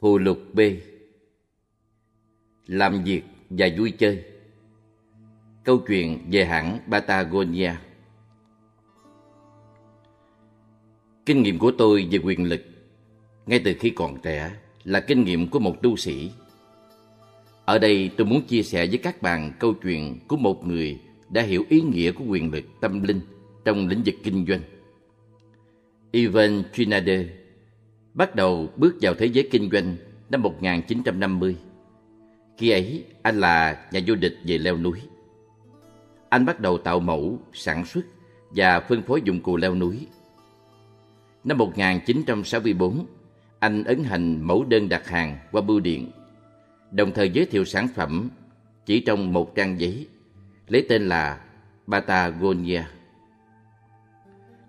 Phù lục B Làm việc và vui chơi Câu chuyện về hãng Patagonia Kinh nghiệm của tôi về quyền lực, ngay từ khi còn trẻ, là kinh nghiệm của một tu sĩ. Ở đây tôi muốn chia sẻ với các bạn câu chuyện của một người đã hiểu ý nghĩa của quyền lực tâm linh trong lĩnh vực kinh doanh. Ivan Trinader bắt đầu bước vào thế giới kinh doanh năm 1950. Khi ấy, anh là nhà vô địch về leo núi. Anh bắt đầu tạo mẫu, sản xuất và phân phối dụng cụ leo núi. Năm 1964, anh ấn hành mẫu đơn đặt hàng qua bưu điện, đồng thời giới thiệu sản phẩm chỉ trong một trang giấy, lấy tên là Patagonia.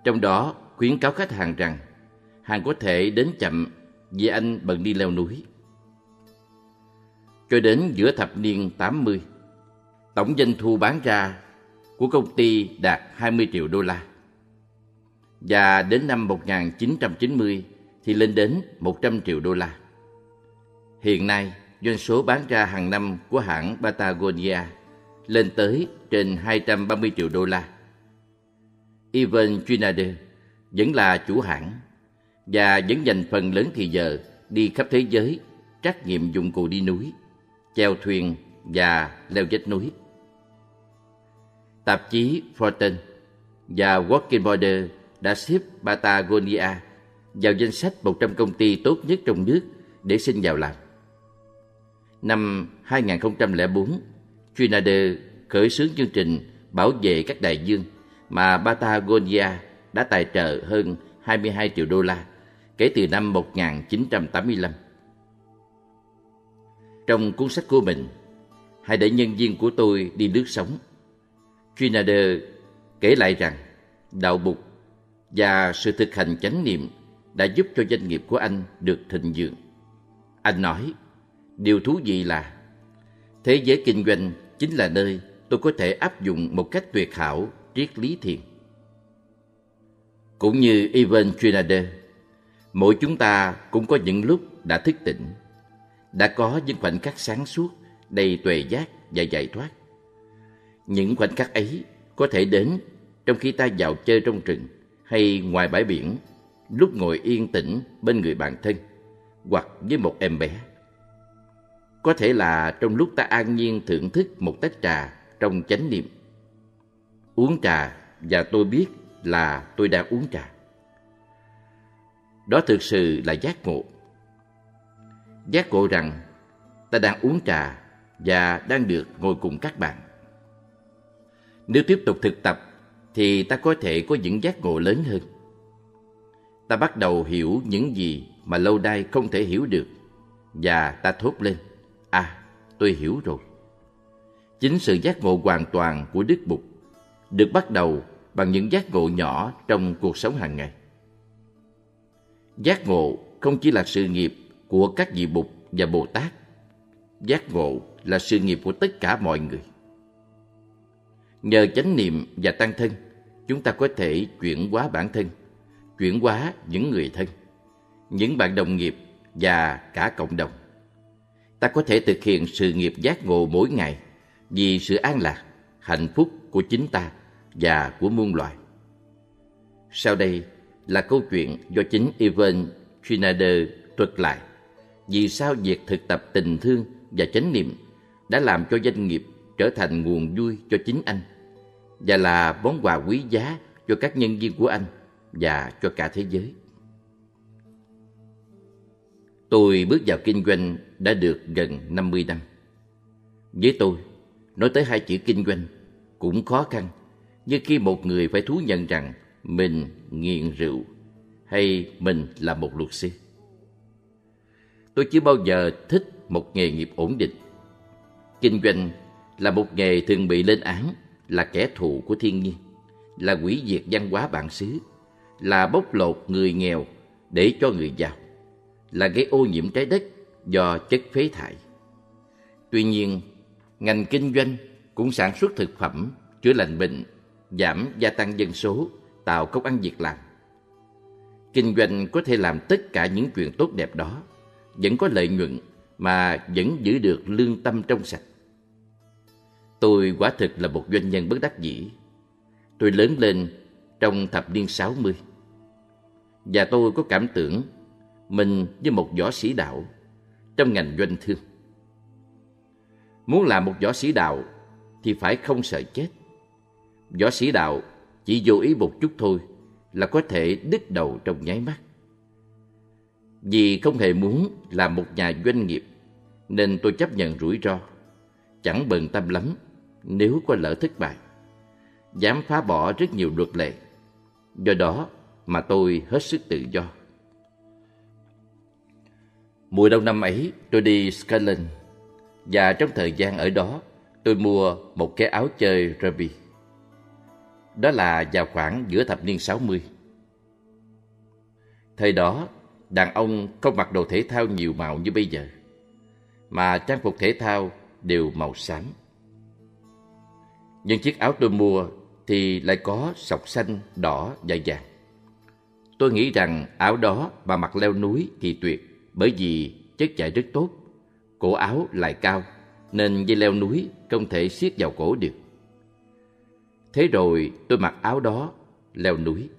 Trong đó khuyến cáo khách hàng rằng hàng có thể đến chậm vì anh bận đi leo núi. Cho đến giữa thập niên 80, tổng doanh thu bán ra của công ty đạt 20 triệu đô la. Và đến năm 1990 thì lên đến 100 triệu đô la. Hiện nay, doanh số bán ra hàng năm của hãng Patagonia lên tới trên 230 triệu đô la. Ivan Trinader vẫn là chủ hãng và vẫn dành phần lớn thời giờ đi khắp thế giới trắc nghiệm dụng cụ đi núi, chèo thuyền và leo vách núi. Tạp chí Fortune và Walking Border đã xếp Patagonia vào danh sách 100 công ty tốt nhất trong nước để xin vào làm. Năm 2004, Trinidad khởi xướng chương trình bảo vệ các đại dương mà Patagonia đã tài trợ hơn 22 triệu đô la kể từ năm 1985. Trong cuốn sách của mình, hãy để nhân viên của tôi đi nước sống. Trinidad kể lại rằng đạo bục và sự thực hành chánh niệm đã giúp cho doanh nghiệp của anh được thịnh vượng. Anh nói, điều thú vị là thế giới kinh doanh chính là nơi tôi có thể áp dụng một cách tuyệt hảo triết lý thiền. Cũng như Ivan Trinader, mỗi chúng ta cũng có những lúc đã thức tỉnh, đã có những khoảnh khắc sáng suốt, đầy tuệ giác và giải thoát. Những khoảnh khắc ấy có thể đến trong khi ta vào chơi trong rừng hay ngoài bãi biển lúc ngồi yên tĩnh bên người bạn thân hoặc với một em bé. Có thể là trong lúc ta an nhiên thưởng thức một tách trà trong chánh niệm. Uống trà và tôi biết là tôi đang uống trà. Đó thực sự là giác ngộ. Giác ngộ rằng ta đang uống trà và đang được ngồi cùng các bạn. Nếu tiếp tục thực tập thì ta có thể có những giác ngộ lớn hơn ta bắt đầu hiểu những gì mà lâu nay không thể hiểu được và ta thốt lên à tôi hiểu rồi chính sự giác ngộ hoàn toàn của đức bụt được bắt đầu bằng những giác ngộ nhỏ trong cuộc sống hàng ngày giác ngộ không chỉ là sự nghiệp của các vị bụt và bồ tát giác ngộ là sự nghiệp của tất cả mọi người nhờ chánh niệm và tăng thân chúng ta có thể chuyển hóa bản thân chuyển hóa những người thân, những bạn đồng nghiệp và cả cộng đồng. Ta có thể thực hiện sự nghiệp giác ngộ mỗi ngày vì sự an lạc, hạnh phúc của chính ta và của muôn loài. Sau đây là câu chuyện do chính Ivan Trinader thuật lại vì sao việc thực tập tình thương và chánh niệm đã làm cho doanh nghiệp trở thành nguồn vui cho chính anh và là món quà quý giá cho các nhân viên của anh và cho cả thế giới. Tôi bước vào kinh doanh đã được gần 50 năm. Với tôi, nói tới hai chữ kinh doanh cũng khó khăn như khi một người phải thú nhận rằng mình nghiện rượu hay mình là một luật sư. Tôi chưa bao giờ thích một nghề nghiệp ổn định. Kinh doanh là một nghề thường bị lên án là kẻ thù của thiên nhiên, là quỷ diệt văn hóa bản xứ là bóc lột người nghèo để cho người giàu, là gây ô nhiễm trái đất do chất phế thải. Tuy nhiên, ngành kinh doanh cũng sản xuất thực phẩm, chữa lành bệnh, giảm gia tăng dân số, tạo công ăn việc làm. Kinh doanh có thể làm tất cả những chuyện tốt đẹp đó, vẫn có lợi nhuận mà vẫn giữ được lương tâm trong sạch. Tôi quả thực là một doanh nhân bất đắc dĩ. Tôi lớn lên trong thập niên 60. Và tôi có cảm tưởng mình như một võ sĩ đạo trong ngành doanh thương. Muốn làm một võ sĩ đạo thì phải không sợ chết. Võ sĩ đạo chỉ vô ý một chút thôi là có thể đứt đầu trong nháy mắt. Vì không hề muốn làm một nhà doanh nghiệp nên tôi chấp nhận rủi ro, chẳng bận tâm lắm nếu có lỡ thất bại. Dám phá bỏ rất nhiều luật lệ. Do đó mà tôi hết sức tự do. Mùa đông năm ấy, tôi đi Scotland và trong thời gian ở đó, tôi mua một cái áo chơi rugby. Đó là vào khoảng giữa thập niên 60. Thời đó, đàn ông không mặc đồ thể thao nhiều màu như bây giờ, mà trang phục thể thao đều màu xám. Nhưng chiếc áo tôi mua thì lại có sọc xanh, đỏ và vàng. Tôi nghĩ rằng áo đó mà mặc leo núi thì tuyệt, bởi vì chất chạy rất tốt, cổ áo lại cao, nên dây leo núi không thể siết vào cổ được. Thế rồi tôi mặc áo đó, leo núi.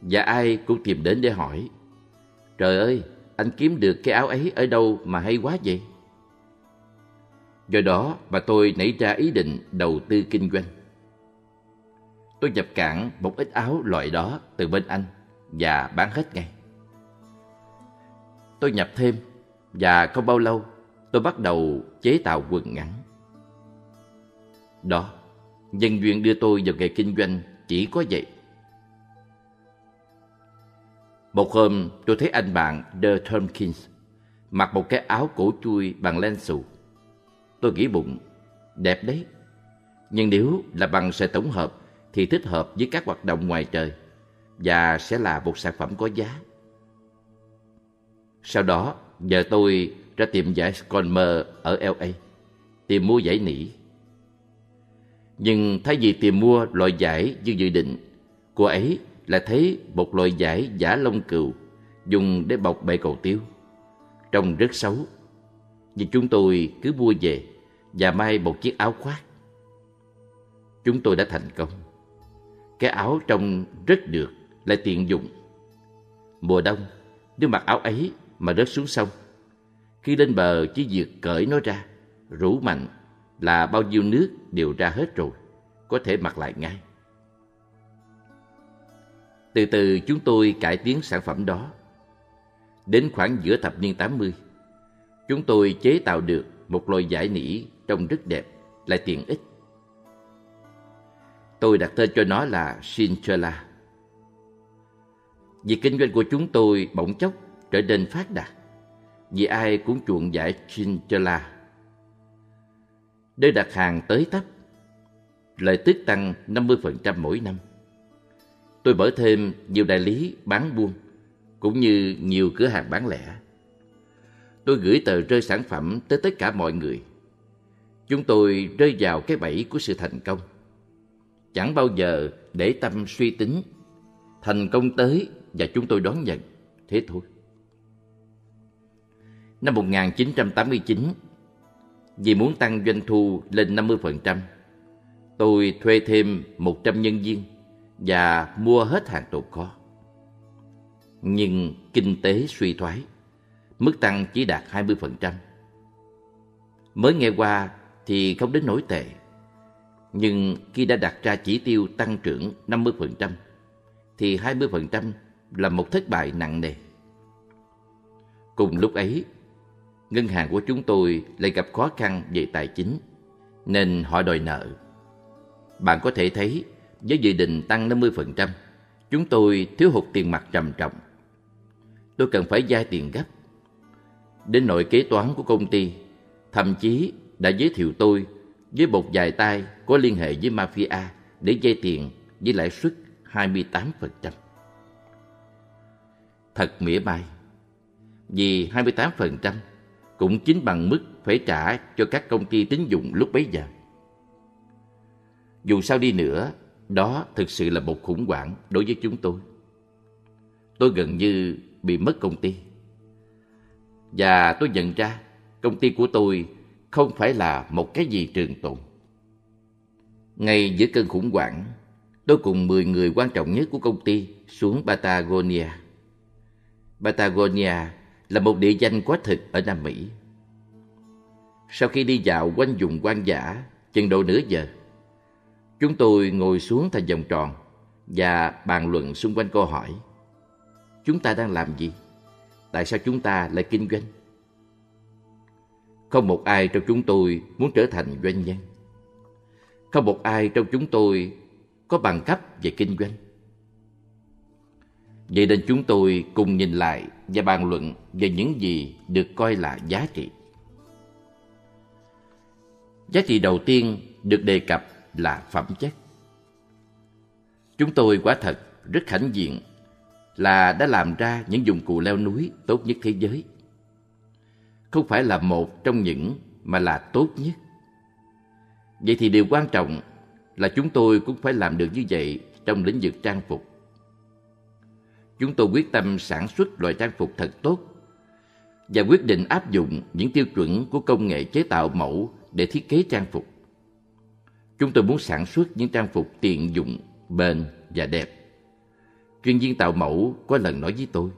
Và ai cũng tìm đến để hỏi, Trời ơi, anh kiếm được cái áo ấy ở đâu mà hay quá vậy? Do đó mà tôi nảy ra ý định đầu tư kinh doanh. Tôi nhập cảng một ít áo loại đó từ bên Anh và bán hết ngay. Tôi nhập thêm và không bao lâu tôi bắt đầu chế tạo quần ngắn. Đó, nhân duyên đưa tôi vào nghề kinh doanh chỉ có vậy. Một hôm tôi thấy anh bạn The Tompkins mặc một cái áo cổ chui bằng len xù. Tôi nghĩ bụng, đẹp đấy. Nhưng nếu là bằng sợi tổng hợp thì thích hợp với các hoạt động ngoài trời và sẽ là một sản phẩm có giá. Sau đó, giờ tôi ra tiệm giải Conmer ở LA, tìm mua giải nỉ. Nhưng thay vì tìm mua loại giải như dự định, cô ấy lại thấy một loại giải giả lông cừu dùng để bọc bệ cầu tiêu. Trông rất xấu, nhưng chúng tôi cứ mua về và may một chiếc áo khoác. Chúng tôi đã thành công. Cái áo trông rất được, lại tiện dụng. Mùa đông, nếu mặc áo ấy mà rớt xuống sông, khi lên bờ chỉ việc cởi nó ra, rủ mạnh là bao nhiêu nước đều ra hết rồi, có thể mặc lại ngay. Từ từ chúng tôi cải tiến sản phẩm đó. Đến khoảng giữa thập niên 80, chúng tôi chế tạo được một loại giải nỉ trông rất đẹp, lại tiện ích. Tôi đặt tên cho nó là Cinderella. Việc kinh doanh của chúng tôi bỗng chốc trở nên phát đạt, vì ai cũng chuộng giải Cinderella. Nơi đặt hàng tới tấp, lợi tức tăng 50% mỗi năm. Tôi mở thêm nhiều đại lý bán buôn, cũng như nhiều cửa hàng bán lẻ. Tôi gửi tờ rơi sản phẩm tới tất cả mọi người. Chúng tôi rơi vào cái bẫy của sự thành công. Chẳng bao giờ để tâm suy tính. Thành công tới và chúng tôi đón nhận. Thế thôi. Năm 1989, vì muốn tăng doanh thu lên 50%, tôi thuê thêm 100 nhân viên và mua hết hàng tồn kho. Nhưng kinh tế suy thoái, mức tăng chỉ đạt 20%. Mới nghe qua thì không đến nổi tệ, nhưng khi đã đặt ra chỉ tiêu tăng trưởng 50%, thì 20% là một thất bại nặng nề. Cùng lúc ấy, ngân hàng của chúng tôi lại gặp khó khăn về tài chính, nên họ đòi nợ. Bạn có thể thấy với dự định tăng 50%, chúng tôi thiếu hụt tiền mặt trầm trọng. Tôi cần phải vay tiền gấp. Đến nội kế toán của công ty, thậm chí đã giới thiệu tôi với một vài tay có liên hệ với mafia để vay tiền với lãi suất 28%. Thật mỉa mai, vì 28% cũng chính bằng mức phải trả cho các công ty tín dụng lúc bấy giờ. Dù sao đi nữa, đó thực sự là một khủng hoảng đối với chúng tôi. Tôi gần như bị mất công ty. Và tôi nhận ra công ty của tôi không phải là một cái gì trường tồn. Ngay giữa cơn khủng hoảng, tôi cùng 10 người quan trọng nhất của công ty xuống Patagonia. Patagonia là một địa danh quá thực ở Nam Mỹ. Sau khi đi dạo quanh vùng quan giả chừng độ nửa giờ, chúng tôi ngồi xuống thành vòng tròn và bàn luận xung quanh câu hỏi. Chúng ta đang làm gì? Tại sao chúng ta lại kinh doanh? Không một ai trong chúng tôi muốn trở thành doanh nhân. Không một ai trong chúng tôi có bằng cấp về kinh doanh. Vậy nên chúng tôi cùng nhìn lại và bàn luận về những gì được coi là giá trị. Giá trị đầu tiên được đề cập là phẩm chất. Chúng tôi quả thật rất hãnh diện là đã làm ra những dụng cụ leo núi tốt nhất thế giới. Không phải là một trong những mà là tốt nhất. Vậy thì điều quan trọng là chúng tôi cũng phải làm được như vậy trong lĩnh vực trang phục. Chúng tôi quyết tâm sản xuất loại trang phục thật tốt và quyết định áp dụng những tiêu chuẩn của công nghệ chế tạo mẫu để thiết kế trang phục. Chúng tôi muốn sản xuất những trang phục tiện dụng, bền và đẹp. Chuyên viên tạo mẫu có lần nói với tôi,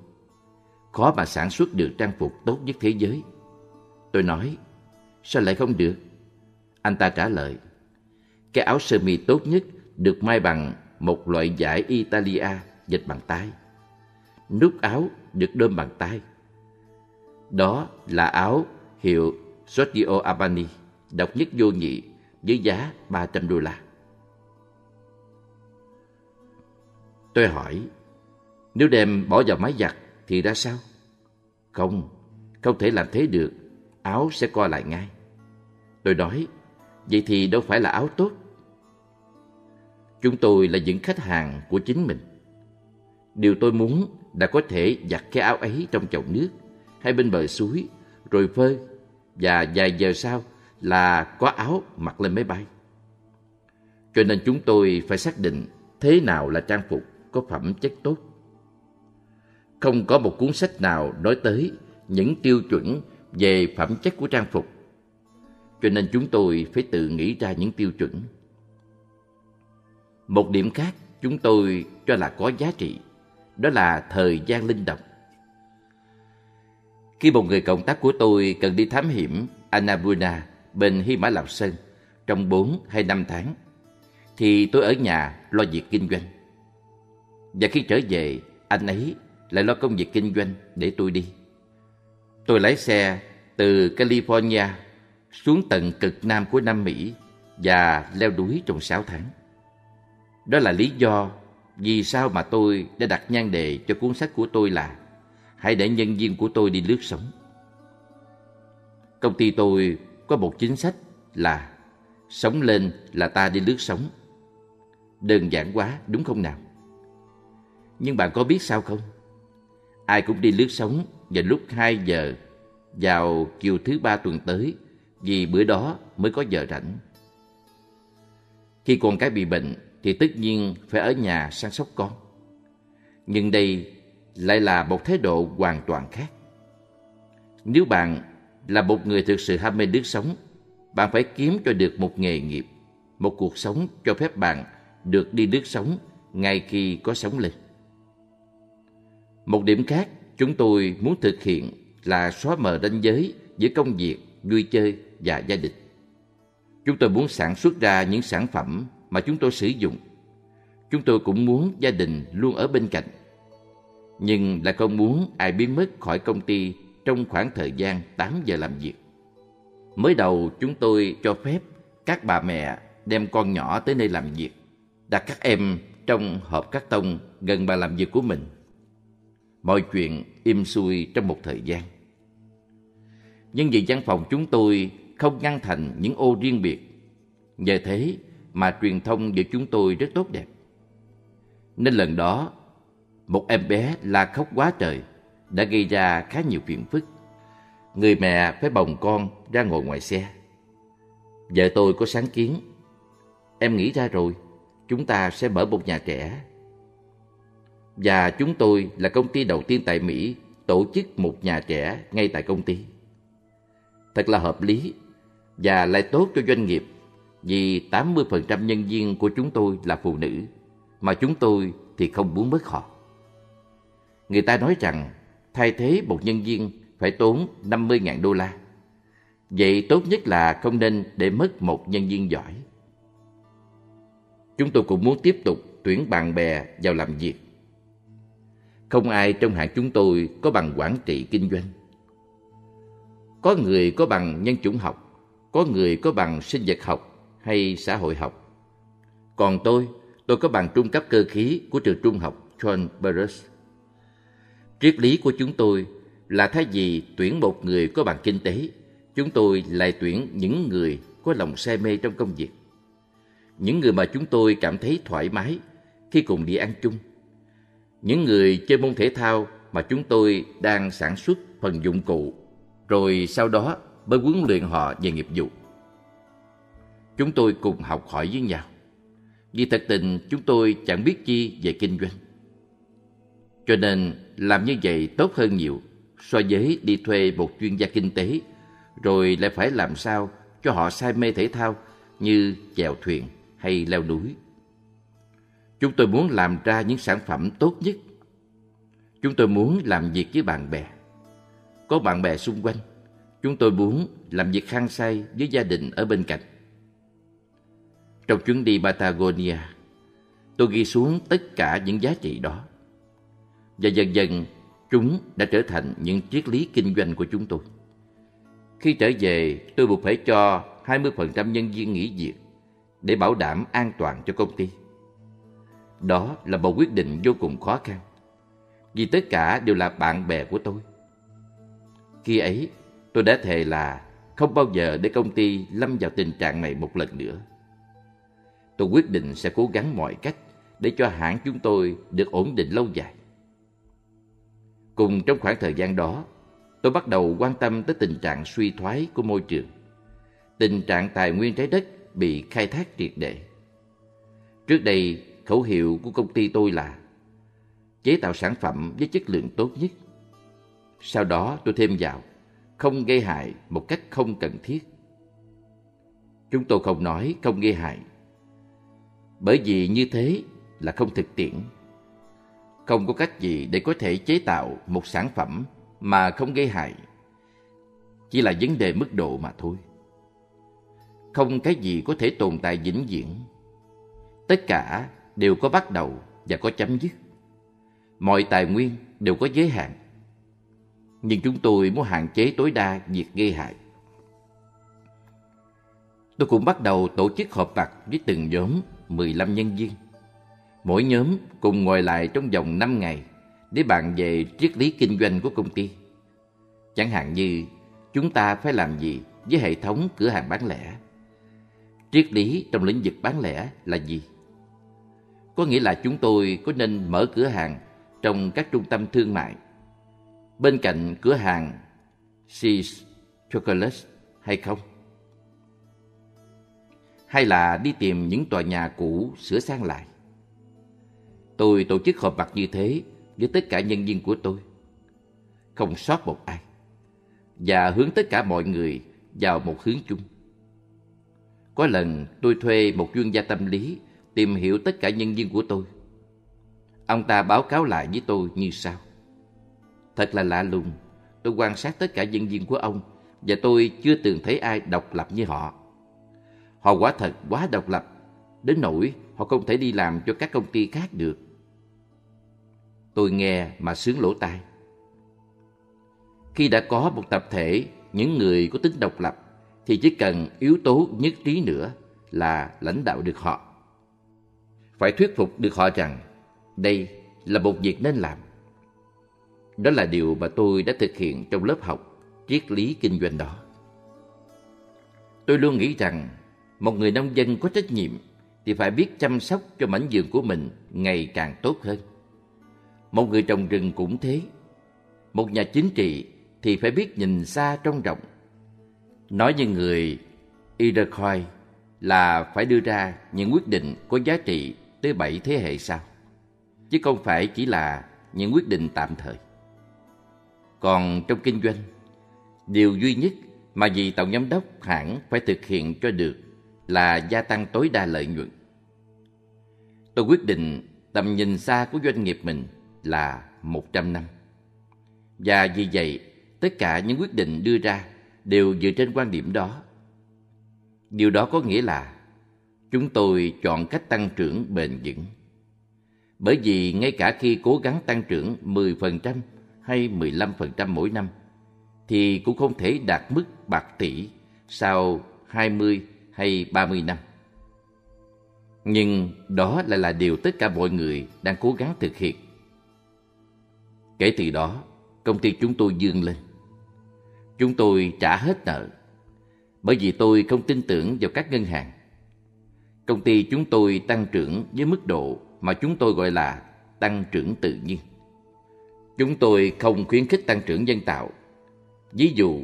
khó mà sản xuất được trang phục tốt nhất thế giới. Tôi nói, sao lại không được? Anh ta trả lời, cái áo sơ mi tốt nhất được may bằng một loại vải Italia dệt bằng tay. Nút áo được đơm bằng tay. Đó là áo hiệu Giorgio Armani, độc nhất vô nhị với giá 300 đô la. Tôi hỏi, nếu đem bỏ vào máy giặt thì ra sao? Không, không thể làm thế được, áo sẽ co lại ngay. Tôi nói, vậy thì đâu phải là áo tốt. Chúng tôi là những khách hàng của chính mình. Điều tôi muốn là có thể giặt cái áo ấy trong chậu nước hay bên bờ suối rồi phơi và vài giờ sau là có áo mặc lên máy bay. Cho nên chúng tôi phải xác định thế nào là trang phục có phẩm chất tốt. Không có một cuốn sách nào nói tới những tiêu chuẩn về phẩm chất của trang phục. Cho nên chúng tôi phải tự nghĩ ra những tiêu chuẩn. Một điểm khác chúng tôi cho là có giá trị, đó là thời gian linh động. Khi một người cộng tác của tôi cần đi thám hiểm Annapurna bên Hy Mã Lạp Sơn trong 4 hay 5 tháng, thì tôi ở nhà lo việc kinh doanh. Và khi trở về, anh ấy lại lo công việc kinh doanh để tôi đi. Tôi lái xe từ California xuống tận cực nam của Nam Mỹ và leo núi trong 6 tháng. Đó là lý do vì sao mà tôi đã đặt nhan đề cho cuốn sách của tôi là Hãy để nhân viên của tôi đi lướt sóng. Công ty tôi có một chính sách là Sống lên là ta đi lướt sóng. Đơn giản quá, đúng không nào? Nhưng bạn có biết sao không? Ai cũng đi lướt sóng vào lúc 2 giờ vào chiều thứ ba tuần tới vì bữa đó mới có giờ rảnh. Khi con cái bị bệnh thì tất nhiên phải ở nhà săn sóc con. Nhưng đây lại là một thái độ hoàn toàn khác. Nếu bạn là một người thực sự ham mê lướt sống, bạn phải kiếm cho được một nghề nghiệp, một cuộc sống cho phép bạn được đi lướt sống ngay khi có sóng lên. Một điểm khác chúng tôi muốn thực hiện là xóa mờ ranh giới giữa công việc, vui chơi và gia đình. Chúng tôi muốn sản xuất ra những sản phẩm mà chúng tôi sử dụng. Chúng tôi cũng muốn gia đình luôn ở bên cạnh. Nhưng lại không muốn ai biến mất khỏi công ty trong khoảng thời gian 8 giờ làm việc. Mới đầu chúng tôi cho phép các bà mẹ đem con nhỏ tới nơi làm việc, đặt các em trong hộp cắt tông gần bàn làm việc của mình. Mọi chuyện im xuôi trong một thời gian. Nhưng vì văn phòng chúng tôi không ngăn thành những ô riêng biệt, nhờ thế mà truyền thông giữa chúng tôi rất tốt đẹp. Nên lần đó, một em bé la khóc quá trời đã gây ra khá nhiều phiền phức. Người mẹ phải bồng con ra ngồi ngoài xe. Vợ tôi có sáng kiến. Em nghĩ ra rồi, chúng ta sẽ mở một nhà trẻ. Và chúng tôi là công ty đầu tiên tại Mỹ tổ chức một nhà trẻ ngay tại công ty. Thật là hợp lý và lại tốt cho doanh nghiệp vì 80% nhân viên của chúng tôi là phụ nữ mà chúng tôi thì không muốn mất họ. Người ta nói rằng thay thế một nhân viên phải tốn 50.000 đô la. Vậy tốt nhất là không nên để mất một nhân viên giỏi. Chúng tôi cũng muốn tiếp tục tuyển bạn bè vào làm việc. Không ai trong hãng chúng tôi có bằng quản trị kinh doanh. Có người có bằng nhân chủng học, có người có bằng sinh vật học hay xã hội học. Còn tôi, tôi có bằng trung cấp cơ khí của trường trung học John Burroughs. Triết lý của chúng tôi là thay vì tuyển một người có bằng kinh tế, chúng tôi lại tuyển những người có lòng say mê trong công việc. Những người mà chúng tôi cảm thấy thoải mái khi cùng đi ăn chung. Những người chơi môn thể thao mà chúng tôi đang sản xuất phần dụng cụ, rồi sau đó mới huấn luyện họ về nghiệp vụ. Chúng tôi cùng học hỏi với nhau. Vì thật tình chúng tôi chẳng biết chi về kinh doanh. Cho nên làm như vậy tốt hơn nhiều so với đi thuê một chuyên gia kinh tế rồi lại phải làm sao cho họ say mê thể thao như chèo thuyền hay leo núi. Chúng tôi muốn làm ra những sản phẩm tốt nhất. Chúng tôi muốn làm việc với bạn bè. Có bạn bè xung quanh, chúng tôi muốn làm việc hăng say với gia đình ở bên cạnh. Trong chuyến đi Patagonia, tôi ghi xuống tất cả những giá trị đó. Và dần dần, chúng đã trở thành những triết lý kinh doanh của chúng tôi. Khi trở về, tôi buộc phải cho 20% nhân viên nghỉ việc để bảo đảm an toàn cho công ty. Đó là một quyết định vô cùng khó khăn, vì tất cả đều là bạn bè của tôi. Khi ấy, tôi đã thề là không bao giờ để công ty lâm vào tình trạng này một lần nữa. Tôi quyết định sẽ cố gắng mọi cách để cho hãng chúng tôi được ổn định lâu dài. Cùng trong khoảng thời gian đó, tôi bắt đầu quan tâm tới tình trạng suy thoái của môi trường, tình trạng tài nguyên trái đất bị khai thác triệt để. Trước đây, khẩu hiệu của công ty tôi là chế tạo sản phẩm với chất lượng tốt nhất. Sau đó tôi thêm vào, không gây hại một cách không cần thiết. Chúng tôi không nói không gây hại, bởi vì như thế là không thực tiễn. Không có cách gì để có thể chế tạo một sản phẩm mà không gây hại. Chỉ là vấn đề mức độ mà thôi. Không cái gì có thể tồn tại vĩnh viễn. Tất cả đều có bắt đầu và có chấm dứt. Mọi tài nguyên đều có giới hạn. Nhưng chúng tôi muốn hạn chế tối đa việc gây hại. Tôi cũng bắt đầu tổ chức họp mặt với từng nhóm 15 nhân viên. Mỗi nhóm cùng ngồi lại trong vòng 5 ngày để bàn về triết lý kinh doanh của công ty. Chẳng hạn như, chúng ta phải làm gì với hệ thống cửa hàng bán lẻ. Triết lý trong lĩnh vực bán lẻ là gì? Có nghĩa là chúng tôi có nên mở cửa hàng trong các trung tâm thương mại bên cạnh cửa hàng Seas Chocolate hay không? Hay là đi tìm những tòa nhà cũ sửa sang lại? Tôi tổ chức họp mặt như thế với tất cả nhân viên của tôi. Không sót một ai. Và hướng tất cả mọi người vào một hướng chung. Có lần tôi thuê một chuyên gia tâm lý tìm hiểu tất cả nhân viên của tôi. Ông ta báo cáo lại với tôi như sau. Thật là lạ lùng, tôi quan sát tất cả nhân viên của ông và tôi chưa từng thấy ai độc lập như họ. Họ quả thật quá độc lập, đến nỗi họ không thể đi làm cho các công ty khác được. Tôi nghe mà sướng lỗ tai. Khi đã có một tập thể những người có tính độc lập thì chỉ cần yếu tố nhất trí nữa là lãnh đạo được họ. Phải thuyết phục được họ rằng đây là một việc nên làm. Đó là điều mà tôi đã thực hiện trong lớp học triết lý kinh doanh đó. Tôi luôn nghĩ rằng một người nông dân có trách nhiệm thì phải biết chăm sóc cho mảnh vườn của mình ngày càng tốt hơn. Một người trồng rừng cũng thế. Một nhà chính trị thì phải biết nhìn xa trông rộng. Nói như người Iroquois là phải đưa ra những quyết định có giá trị tới bảy thế hệ sau, chứ không phải chỉ là những quyết định tạm thời. Còn trong kinh doanh, điều duy nhất mà vị tổng giám đốc hãng phải thực hiện cho được là gia tăng tối đa lợi nhuận. Tôi quyết định tầm nhìn xa của doanh nghiệp mình là 100 năm. Và vì vậy, tất cả những quyết định đưa ra đều dựa trên quan điểm đó. Điều đó có nghĩa là chúng tôi chọn cách tăng trưởng bền vững. Bởi vì ngay cả khi cố gắng tăng trưởng 10% hay 15% mỗi năm, thì cũng không thể đạt mức bạc tỷ sau 20 hay 30 năm. Nhưng đó lại là điều tất cả mọi người đang cố gắng thực hiện. Kể từ đó, công ty chúng tôi dương lên. Chúng tôi trả hết nợ, bởi vì tôi không tin tưởng vào các ngân hàng. Công ty chúng tôi tăng trưởng với mức độ mà chúng tôi gọi là tăng trưởng tự nhiên. Chúng tôi không khuyến khích tăng trưởng nhân tạo. Ví dụ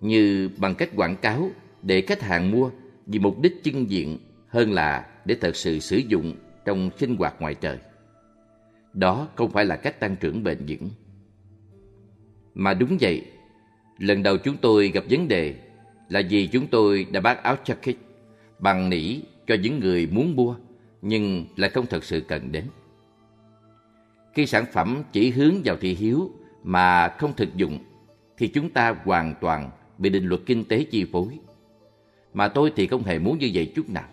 như bằng cách quảng cáo để khách hàng mua vì mục đích chân diện hơn là để thật sự sử dụng trong sinh hoạt ngoài trời. Đó không phải là cách tăng trưởng bền vững. Mà đúng vậy, lần đầu chúng tôi gặp vấn đề là vì chúng tôi đã bán áo jacket bằng nỉ cho những người muốn mua nhưng lại không thật sự cần đến. Khi sản phẩm chỉ hướng vào thị hiếu mà không thực dụng thì chúng ta hoàn toàn bị định luật kinh tế chi phối. Mà tôi thì không hề muốn như vậy chút nào.